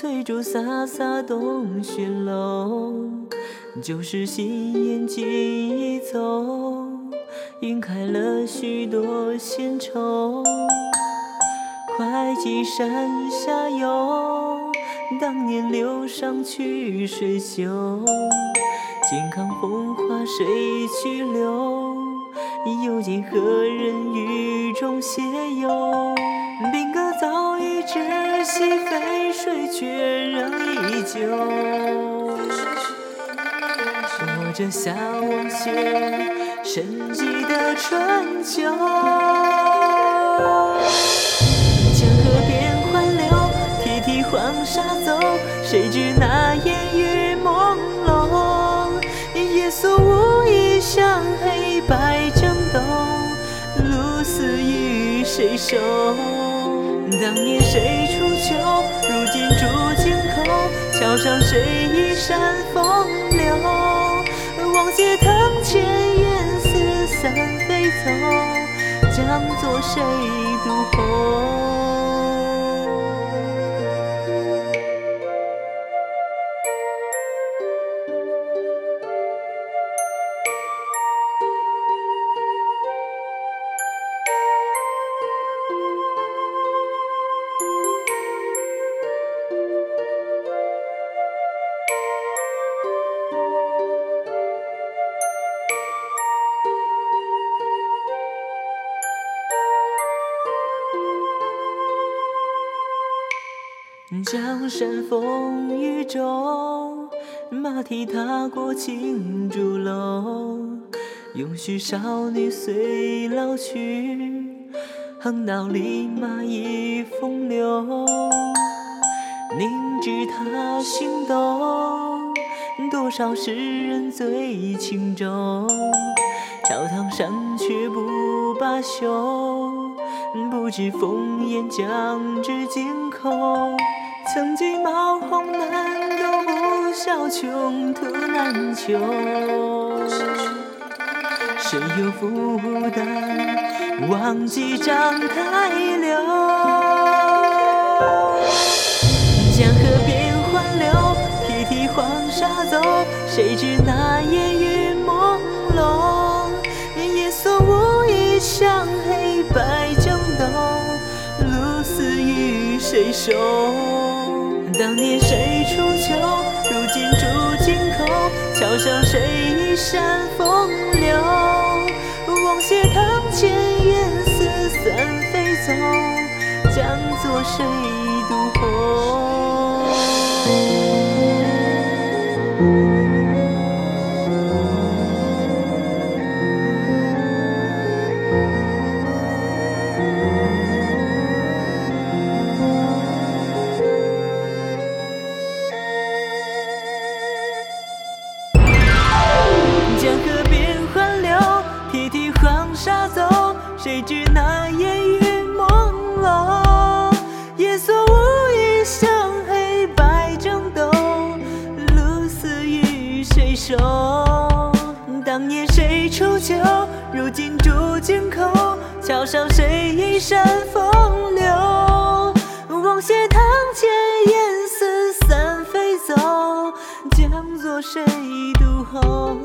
翠竹飒飒东轩楼，旧时新燕几已走，晕开了许多闲愁。会稽山下游，当年流觞曲水秀。健康风华谁去留？又见何人雨中斜游？兵戈早已止息，淝水却仍依旧。说着下望雪，沉寂的春秋。手？当年谁出秋？如今住京口。桥上谁倚山风流？望街堂前烟似散飞走，将作谁独后？江山风雨中，马蹄踏过青竹楼。永续少女随老去，横刀立马已风流。凝知他心动，多少世人醉轻舟。朝堂上却不罢休，不知烽烟将至京口。曾经冒红难斗，不消穷途难求。谁又负担忘记章台柳？江河边欢流，涕涕黄沙走。谁知那烟谁收？当年谁出秋？如今住京口。桥上谁衣衫风流？望斜堂前烟似散飞走，将作谁独后？走。谁知那烟雨朦胧，夜色无意向黑白争斗，露似与谁收？当年谁出秋？如今住京口。桥上谁倚山风流？望斜藤前烟似散飞走，将作谁独后？